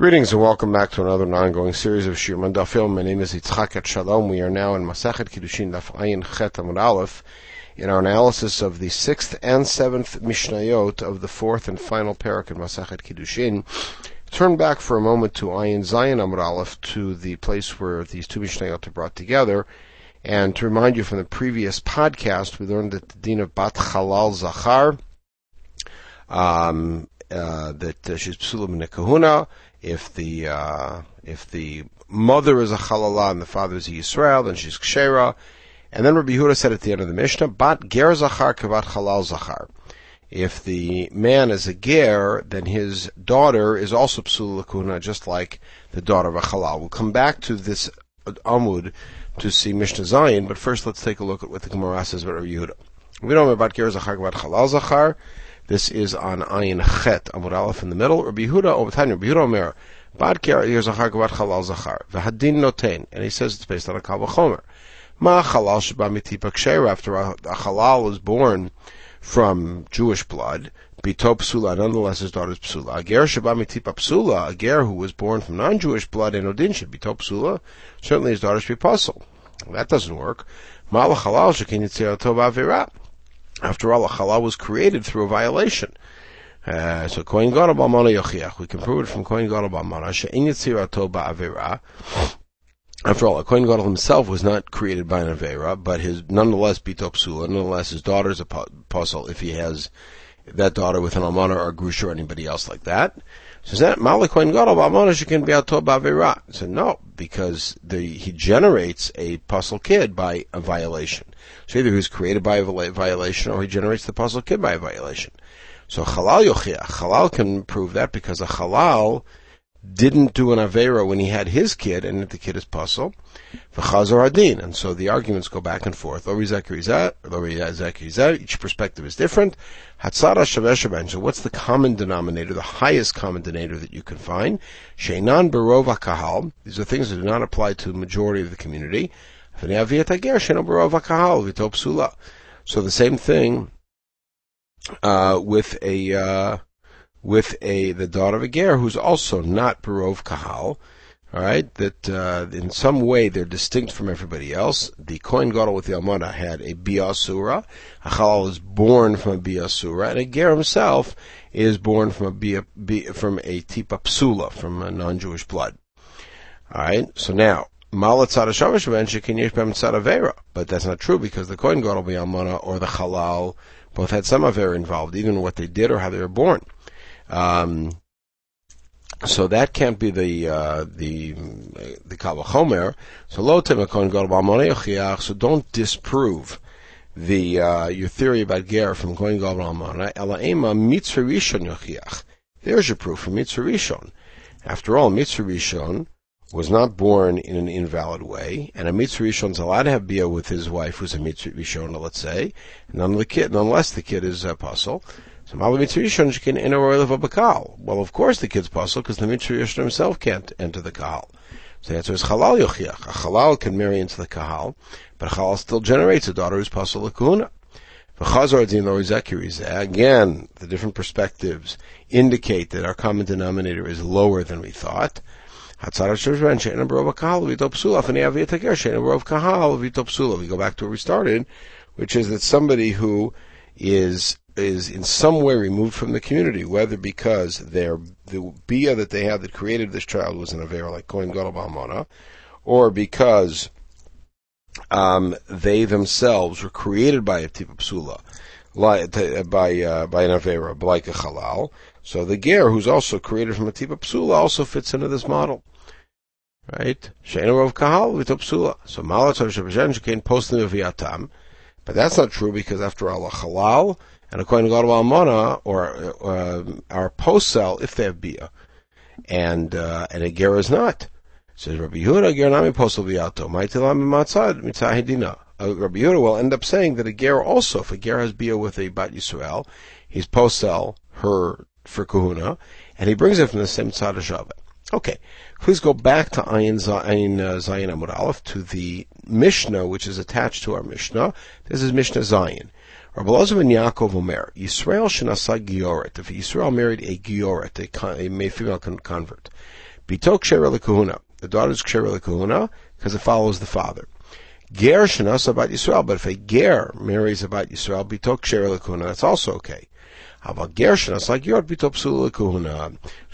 Greetings and welcome back to another ongoing series of Shir Mandafil. My name is Yitzchak Shalom. We are now in Masachet Kiddushin Daf Ayin Chet Amud Aleph in our analysis of the sixth and seventh Mishnayot of the fourth and final parak in Masachet Kiddushin. Turn back for a moment to Ayin Zayin Amud Aleph to the place where these two Mishnayot are brought together. And to remind you from the previous podcast, we learned that the din of Bat Halal Zachar, um, uh, that uh, she's psulim nekahuna, if the uh, if the mother is a halala and the father is a Yisrael, then she's kshera. And then Rabbi Yehuda said at the end of the Mishnah, "Bat ger zachar kavat halal zachar." If the man is a ger, then his daughter is also psul lakuna, just like the daughter of a halal. We'll come back to this amud to see Mishnah Zayin, but first let's take a look at what the Gemara says about Rabbi Yehuda. We don't know about ger zachar kavat halal zachar. This is on Ayin Chet, Amud Aleph in the middle. Rabbi Yehuda, over time, Rabbi Yehuda Omer, Ker Zachar Gavad Chalal Zachar, V'Hadin Noten, and he says it's based on a Kal V'Chomer. Ma Chalal Sheba Mitipa Ksher, after a, a Halal is born from Jewish blood, Bito Psula, nonetheless his daughter's Psula. A Ger Sheba Mitipa Psula, a Ger who was born from non-Jewish blood, and Odin should Bito Psula, certainly his daughter should be Puzzle. That doesn't work. Ma Chalal Shekin Yitzir Tov Avirah. After all, a chalal was created through a violation. Uh, so Kohen Gadol B'Amana Yochiach. We can prove it from Kohen Gadol Yitzirato Ba'avera. After all, a Kohen Gadol himself was not created by an Avera, but his, nonetheless, Bito Psula, nonetheless, his daughter's a puzzle if he has that daughter with an Almana or a Grusha or anybody else like that. So Ba'avera. So no, because the, he generates a puzzle kid by a violation. So either he's created by a violation or he generates the puzzle kid by a violation. So halal yochiach, halal can prove that because a halal didn't do an avera when he had his kid and if the kid is puzzle. V'chazor adin, and so the arguments go back and forth. Each perspective is different. Hatzara shavesh So what's the common denominator, the highest common denominator that you can find? Sheinan berova kahal. These are things that do not apply to the majority of the community. So the same thing uh, with a uh, with a the daughter of a ger who's also not barov kahal. All right, that uh, in some way they're distinct from everybody else. The Kohen Gadol with the Almana had a biasura. A halal is born from a biasura, and a ger himself is born from a bia, from a tipa psula, from a non-Jewish blood. All right, so now but that's not true because the Kohen Gadol B'Yalmana or the Halal both had some Avera involved, even what they did or how they were born. Um, so that can't be the uh, the the Kavachomer. So lo So don't disprove the uh, your theory about ger from going rishon yochiach. There's your proof from mitzri rishon. After all, mitzri rishon was not born in an invalid way, and a mitzvah is allowed to have bia with his wife, who's a mitzri rishon, let's say, none of the kid, unless the kid is a puzzle. Of a. Well, of course the kid's puzzle because the mitzri rishon himself can't enter the kahal. So the answer is halal yochiach. A halal can marry into the kahal, but a halal still generates a daughter who's puzzle a kahuna. Again, the different perspectives indicate that our common denominator is lower than we thought. We go back to where we started, which is that somebody who is is in some way removed from the community, whether because their the bia that they had that created this child was an aver like Kohen Gadol or because um, they themselves were created by a tipa psula, by uh, by an avera, like a halal. So the ger, who's also created from a tipa psula, also fits into this model right? Of kahal psula. So malat of shebeshen shekein postim viatam, but that's not true because after all, a halal and a kohen gadol almana or uh, are posel if they have bia, and uh, and a ger is not. Says Rabbi Yehuda, ger nami posel viato. Maitilam matzad mitzahidina. Uh, Rabbi Yehuda will end up saying that a ger also, if a ger has bia with a bat Yisrael, he's posel her for kahuna, and he brings it from the same tzad of Okay, please go back to Ayin uh, Zayin Amud Aleph to the Mishnah, which is attached to our Mishnah. This is Mishnah Zayin. Rabbi and Yaakov Omer, Yisrael shenasa gioret. If Yisrael married a gioret, a, a female convert, bitok ksher lekahuna. The daughter is ksher lekahuna because it follows the father. Ger shenasa bat Yisrael. But if a ger marries about Yisrael, bitok ksher lekahuna, that's also okay. About? So Rabbi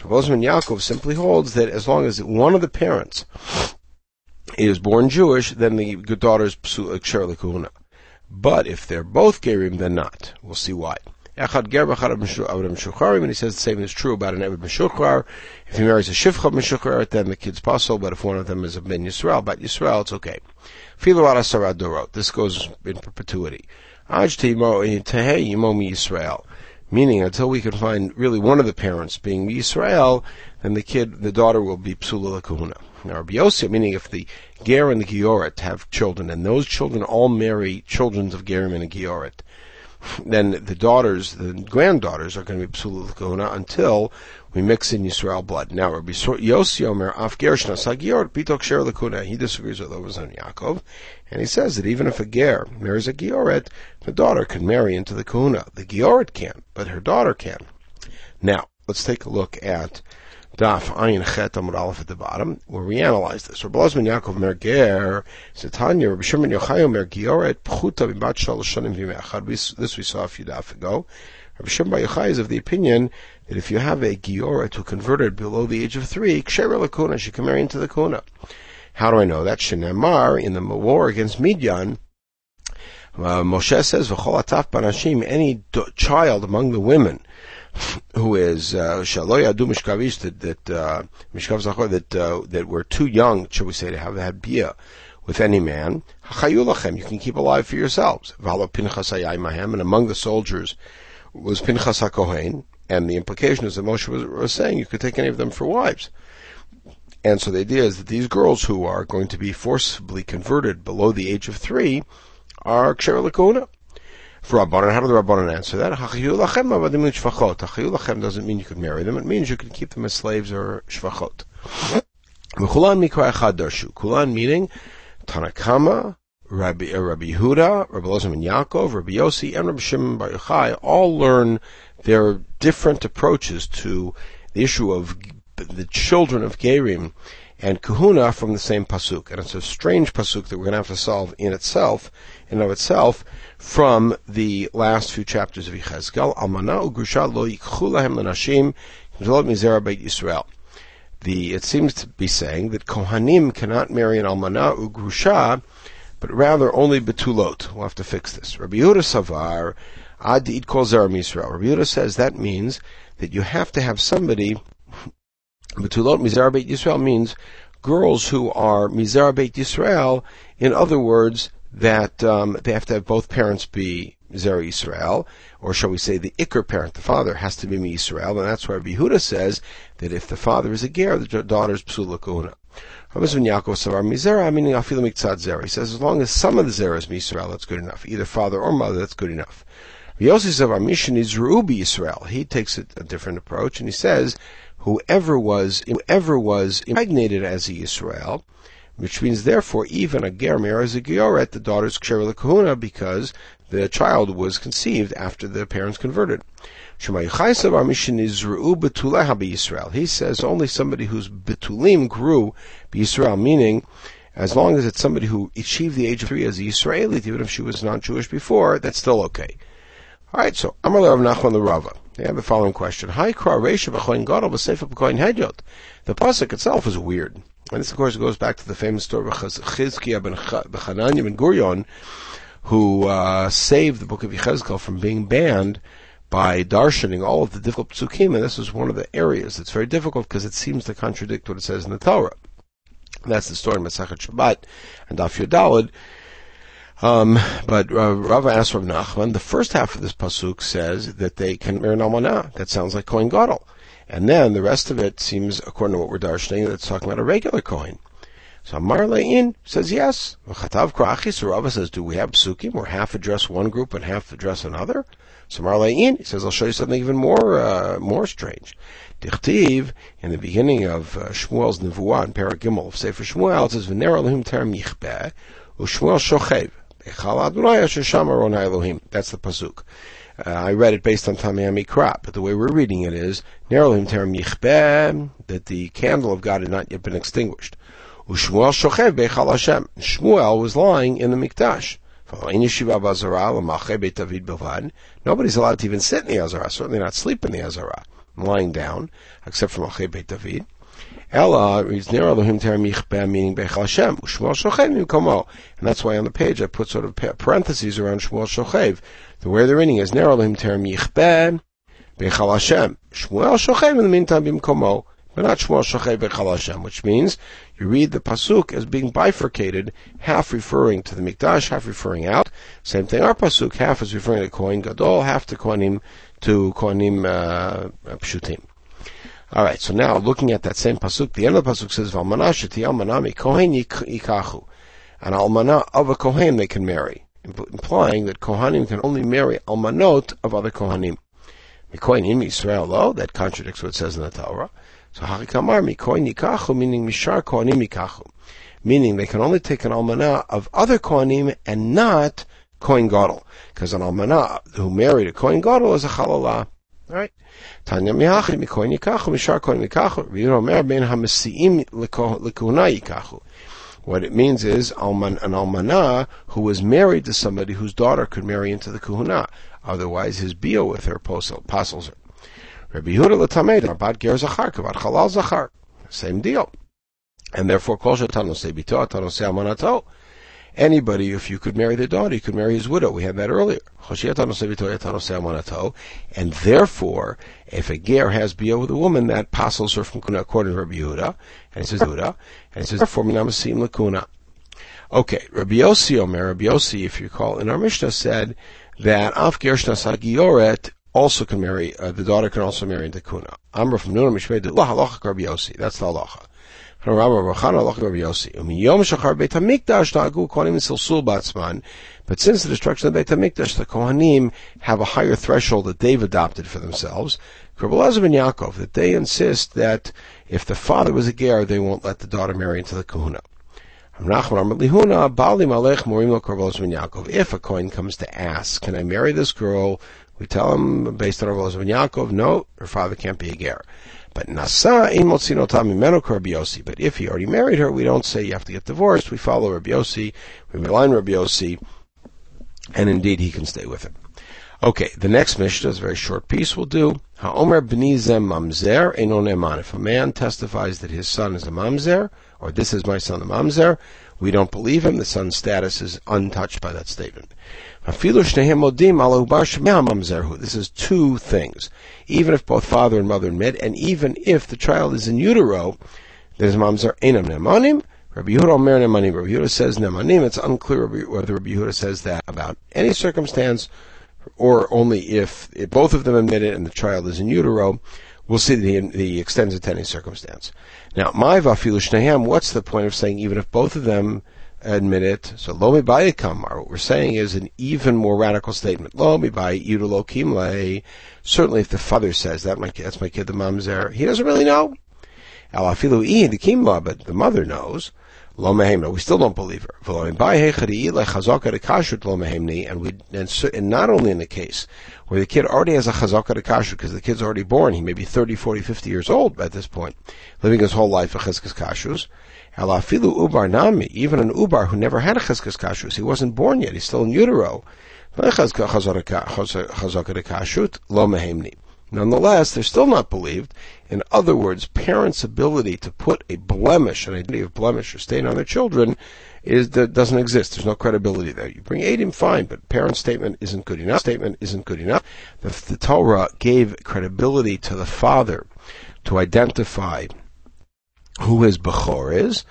Yaakov simply holds that as long as one of the parents is born Jewish, then the daughter is ksher lekahuna. But if they're both gerim, then not. We'll see why. Echad ger b'chad Meshucharim, and he says the same is true about an Eved Meshuchar. If he marries a Shivcha Meshuchar, then the kid's puzzle, but if one of them is a Ben Yisrael, but Yisrael, it's okay. Filu ala sarad dorot. This goes in perpetuity. Aj eh, tehei yimomi Yisrael. Meaning, until we can find really one of the parents being Yisrael, then the kid, the daughter will be psula kahuna. Now, meaning if the Ger and the Gioret have children, and those children all marry children of Gerim and Gioret, then the daughters, the granddaughters, are going to be psul kahuna until we mix in Yisrael blood. Now, Rabbi Yossi Omer Af Gershna Sagior Pitok Sher Lakuna. He disagrees with Ovazon Yaakov, and he says that even if a ger marries a gioret, the daughter can marry into the Kuna. The gioret can, but her daughter can. Now, let's take a look at Daf Ayin Chet Amud Aleph at the bottom, where we analyze this. Rabbi Lozman Yaakov Mer Ger, Satanya, Rabbi Shimon Yochai Mer Gioret, Pchuta Bibat Shalosh Shanim V'Me'achad. This we saw a few daf ago. Rabbi Shimon Yochai is of the opinion that if you have a Gioret who converted below the age of three, Ksher Lakuna, she can marry into the Kuna. How do I know that? Shenemar, in the war against Midian, uh, Moshe says, "V'chol ataf banashim." Any do- child among the women who is shaloy adu mishkavish that that uh, that uh, that were too young, shall we say, to have had bia with any man. Hachayulachem, you can keep alive for yourselves. V'alo pinchas and among the soldiers was Pinchas HaKohen, and the implication is that Moshe was, was saying you could take any of them for wives. And so the idea is that these girls who are going to be forcibly converted below the age of three are ksher lakuna. For Rabbanan, how do the Rabbanan answer that? Lachem doesn't mean you could marry them. It means you can keep them as slaves or shvachot. Kulan meaning Tanakama, Rabbi, uh, Rabbi Huda, Rabbi Lozim and Yaakov, Rabbi Yossi, and Rabbi Shimon Bar Yochai all learn their different approaches to the issue of the children of Gerim and Kahuna from the same pasuk. And it's a strange pasuk that we're going to have to solve in itself, in of itself, from the last few chapters of Yechezkel. Almana ugrusha lo yikchu lahem l'nashim mizera beit Yisrael. The, it seems to be saying that Kohanim cannot marry an almana ugrusha, but rather only betulot. We'll have to fix this. Rabbi Yehuda Savar, ad it kol zera Yisrael. Rabbi Yehuda says that means that you have to have somebody Betulot Mizar Beit Yisrael means girls who are Mizar Beit Yisrael. In other words, that um, they have to have both parents be Mizar Yisrael, or shall we say the Iker parent, the father, has to be Yisrael, and that's why Yehuda says that if the father is a ger, the daughter is Psula Kuna. Yaakov Savar Mizera, meaning Afilu Miktzad Zera. He says as long as some of the Zera is Yisrael, that's good enough. Either father or mother, that's good enough. Yossi Savar Mishan is Rubi Yisrael. He takes a, a different approach, and he says whoever was whoever was impregnated as a Yisrael, which means therefore even a Germer is a Gioret, the daughter's Ksher Kahuna, because the child was conceived after the parents converted. He says only somebody whose betulim grew Yisrael, meaning as long as it's somebody who achieved the age of three as a Israeli, even if she was non-Jewish before, that's still okay. All right, so Amar Rav Nachman the Rava. They have the following question: Hi, Kra Reisha b'Choin Gadol b'Sefer b'Choin Hedyot. The pasuk itself is weird, and this, of course, goes back to the famous story of Chizkiah ben Chananya ben Gurion, who uh, saved the book of Yechezkel from being banned by darshaning all of the difficult psukim, and this is one of the areas that's very difficult because it seems to contradict what it says in the Torah. That's the story in Masachet Shabbat and Daf Yodalid. Um, but uh, Rava asked Rav Nachman, the first half of this pasuk says that they can marry Almanah. That sounds like Kohen Gadol. And then the rest of it seems, according to what we're darshaning, that it's talking about a regular Kohen. So Amar Le'in says yes. Chatav Krachi, so Rava says, do we have psukim where half address one group and half address another? So he says, I'll show you something even more, uh, more strange. Dichtiv, in the beginning of uh, Shmuel's Nevuah in Paragimel of Sefer Shmuel, it says, V'ner Elohim ter michbeh, u'Shmuel shochev. That's the pasuk. Uh, I read it based on Tamiami Krab, but the way we're reading it is that the candle of God had not yet been extinguished. Shmuel was lying in the mikdash. Nobody's allowed to even sit in the Azara, certainly not sleep in the Azara, lying down, except for Malchay Beit David. Ella reads Ner Elohim Ter Michbeh, meaning Bechal Hashem, Shmuel Shochev Mimkomo. And that's why on the page I put sort of parentheses around Shmuel Shochev. The way they're reading is Ner Elohim Ter Michbeh, Bechal Hashem. Shmuel Shochev in the meantime Bimkomo. Which means you read the pasuk as being bifurcated, half referring to the mikdash, half referring out. Same thing, our pasuk, half is referring to Kohen Gadol, half to Kohanim, to Kohanim uh, Pshutim. All right, so now looking at that same pasuk, the end of the pasuk says, "Valmana sheti almanami kohen yikachu," an almana of a kohen they can marry, implying that kohanim can only marry almanot of other kohanim. Mikohen in Israel, though, that contradicts what it says in the Torah. So hachikamar mikohen yikachu, meaning mishar kohanim yikachu, meaning they can only take an almana of other kohanim and not kohen gadol, because an almana who married a kohen gadol is a chalalah. All right. Tanya mihachi mikoin yikachu mishar koin yikachu. Riyun omer ben hamesiim lekuna yikachu. What it means is alman, an almanah who was married to somebody whose daughter could marry into the kuhuna. Otherwise, his bio with her apostles. Rabbi Yehuda l'tamed about ger zachar kavat halal zachar. Same deal. And therefore, kol shetano sebito atano se almanato. Anybody, if you could marry the daughter, you could marry his widow. We had that earlier. And therefore, if a ger has bia with a woman, that passes her from kuna according to Rabbi Yehuda, and it says Yehuda, and it says therefore minamasim lakuna. Okay, Rabbi Yossi Omer, Rabbi Yossi, if you recall, in our Mishnah said that af gershna sagioret also can marry, uh, the daughter can also marry into kuna. Amr from Nuna Mishmei, halacha Rabbi Yossi. That's the halacha. But since the destruction of Beit HaMikdash, the Kohanim have a higher threshold that they've adopted for themselves, Rabbi and Yaakov, that they insist that if the father was a ger, they won't let the daughter marry into the kahuna. If a coin comes to ask, can I marry this girl? We tell him, based on Rabbi and Yaakov, no, her father can't be a ger. But nasa Rabbi Yossi. But if he already married her, we don't say you have to get divorced. We follow Rabbi Yossi. We rely on Rabbi Yossi, and indeed he can stay with him. Okay, the next Mishnah is a very short piece. We'll do Ha'omer b'nizem mamzer enon eman. If a man testifies that his son is a mamzer, or this is my son, a mamzer, we don't believe him. The son's status is untouched by that statement. This is two things. Even if both father and mother admit, and even if the child is in utero, there's mamzer enam nemanim. Rabbi Yehuda Omer nemanim. Rabbi Yehuda says nemanim. It's unclear whether Rabbi Yehuda says that about any circumstance, or only if, both of them admit it and the child is in utero. We'll see the, he, he extends it to any circumstance. Now, my vafilu. What's the point of saying even if both of them admit it. So lo mibayi kamar. What we're saying is an even more radical statement. Lo mibayi kimle. Certainly, if the father says that, my that's my kid, the mom's there. He doesn't really know. Alafilu i the kimla, but the mother knows. Lo mehemna. We still don't believe her. And we and, and not only in the case where the kid already has a chazaka de kashrut because the kid's already born, he may be 30, 40, 50 years old at this point, living his whole life a chizkas kashrus. Alafilu ubar nami, even an ubar who never had a cheskas kashrus, he wasn't born yet, he's still in utero. Nonetheless, they're still not believed. In other words, parents' ability to put a blemish, an identity of blemish or stain on their children, is that doesn't exist. There's no credibility there. You bring Adim, fine, but parent's statement isn't good enough. Statement isn't good enough. The, the Torah gave credibility to the father to identify who his Bechor is,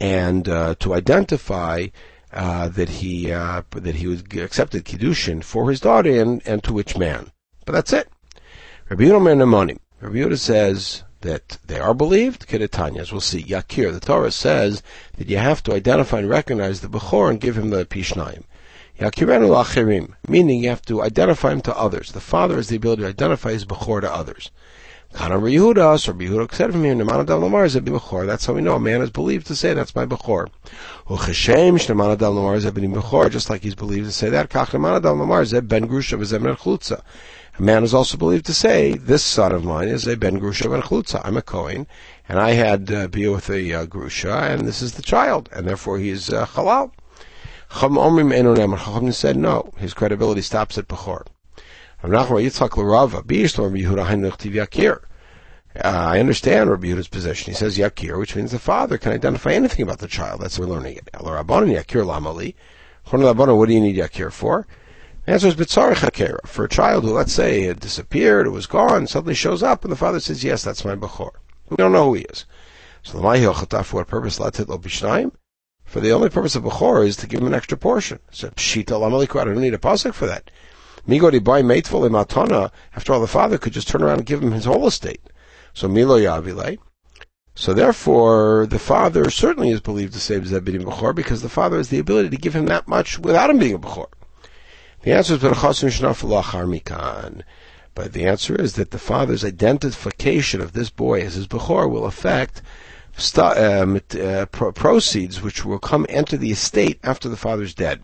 and uh, to identify uh, that he uh, that he was accepted kiddushin for his daughter and, and to which man. But that's it. Rabbi Yehuda Rabbi says that they are believed. Kedatanya, as we'll see, Yakir. The Torah says that you have to identify and recognize the Bechor and give him the Pishnaim. Yakirenu lachirim, meaning you have to identify him to others. The father has the ability to identify his Bechor to others. Kana Yehuda, Yehuda said from here, Nemana Dal Lamar is Bechor. That's how we know a man is believed to say that's my Bechor. Ucheshem Shnemana Dal Lamar is Bechor, just like he's believed to say that. Kach Nemana Dal Lamar is Ben Grusha V'Zem Chlutza. A man is also believed to say, this son of mine is a Ben Grusha Ben Chlutza. I'm a Kohen, and I had uh, beer with a uh, Grusha, and this is the child, and therefore he is uh, Halal. Chacham Omrim Enonem, Chacham said no, his credibility stops at Bechor. Uh, I understand Rabbi Yehuda's position. He says Yakir, which means the father can identify anything about the child. That's what we're learning it. Yakir Lamali. What do you need Yakir for? The answer is Bitzarech Hakera. For a child who, let's say, had disappeared, it was gone, suddenly shows up, and the father says, yes, that's my Bechor. We don't know who he is. So the Mahi for what purpose? Latit lo? For the only purpose of Bechor is to give him an extra portion. So Pshita Lamali I don't need a pasuk for that. Migodi boy mateful matana. After all, the father could just turn around and give him his whole estate. So Milo Yavile. So therefore, the father certainly is believed to save Zebidim Bechor because the father has the ability to give him that much without him being a Bechor. The answer is Mikan. But the answer is that the father's identification of this boy as his Bechor will affect uh, uh, proceeds which will come enter the estate after the father's dead.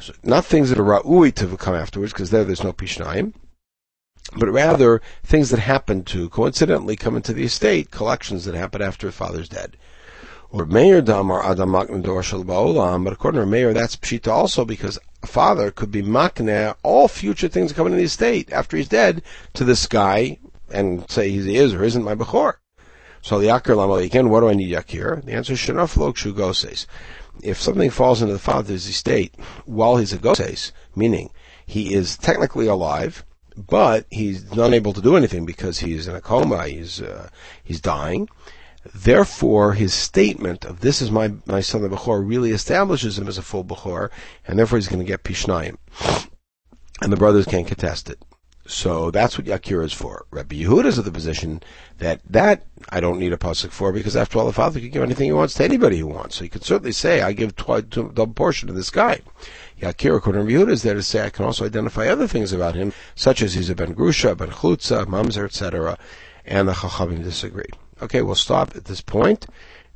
So not things that are ra'ui to come afterwards, because there there's no pishnayim, but rather things that happen to coincidentally come into the estate, collections that happen after the father's dead. Or Meir Damar Adam Maknador Ba'olam, but according to Meir, that's Pshita also because a father could be Makne all future things coming in the estate after he's dead to this guy and say he is or isn't my Bechor. So the Yakir Lamal again, what do I need Yakir? The answer is Shanaf Lok Shugoses if something falls into the father's estate while he's a goses, meaning he is technically alive, but he's unable to do anything because he's in a coma, he's uh, he's dying. Therefore, his statement of "This is my my son the Bechor" really establishes him as a full Bechor, and therefore he's going to get Pishnayim, and the brothers can't contest it. So that's what Yakir is for. Rabbi Yehuda is of the position that that I don't need a pasuk for because after all, the father can give anything he wants to anybody he wants. So he could certainly say, "I give twice double portion to this guy." Yakir, according to Yehuda, is there to say I can also identify other things about him, such as he's a ben grusha, ben chutza, mamzer, etc. And the Chachamim disagree. Okay, we'll stop at this point.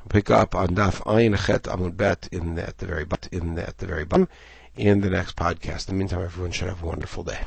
Pick up on Daf Ayin Chet Amud Bet in the, at the very but in at the very bottom in the next podcast. In the meantime, everyone should have a wonderful day.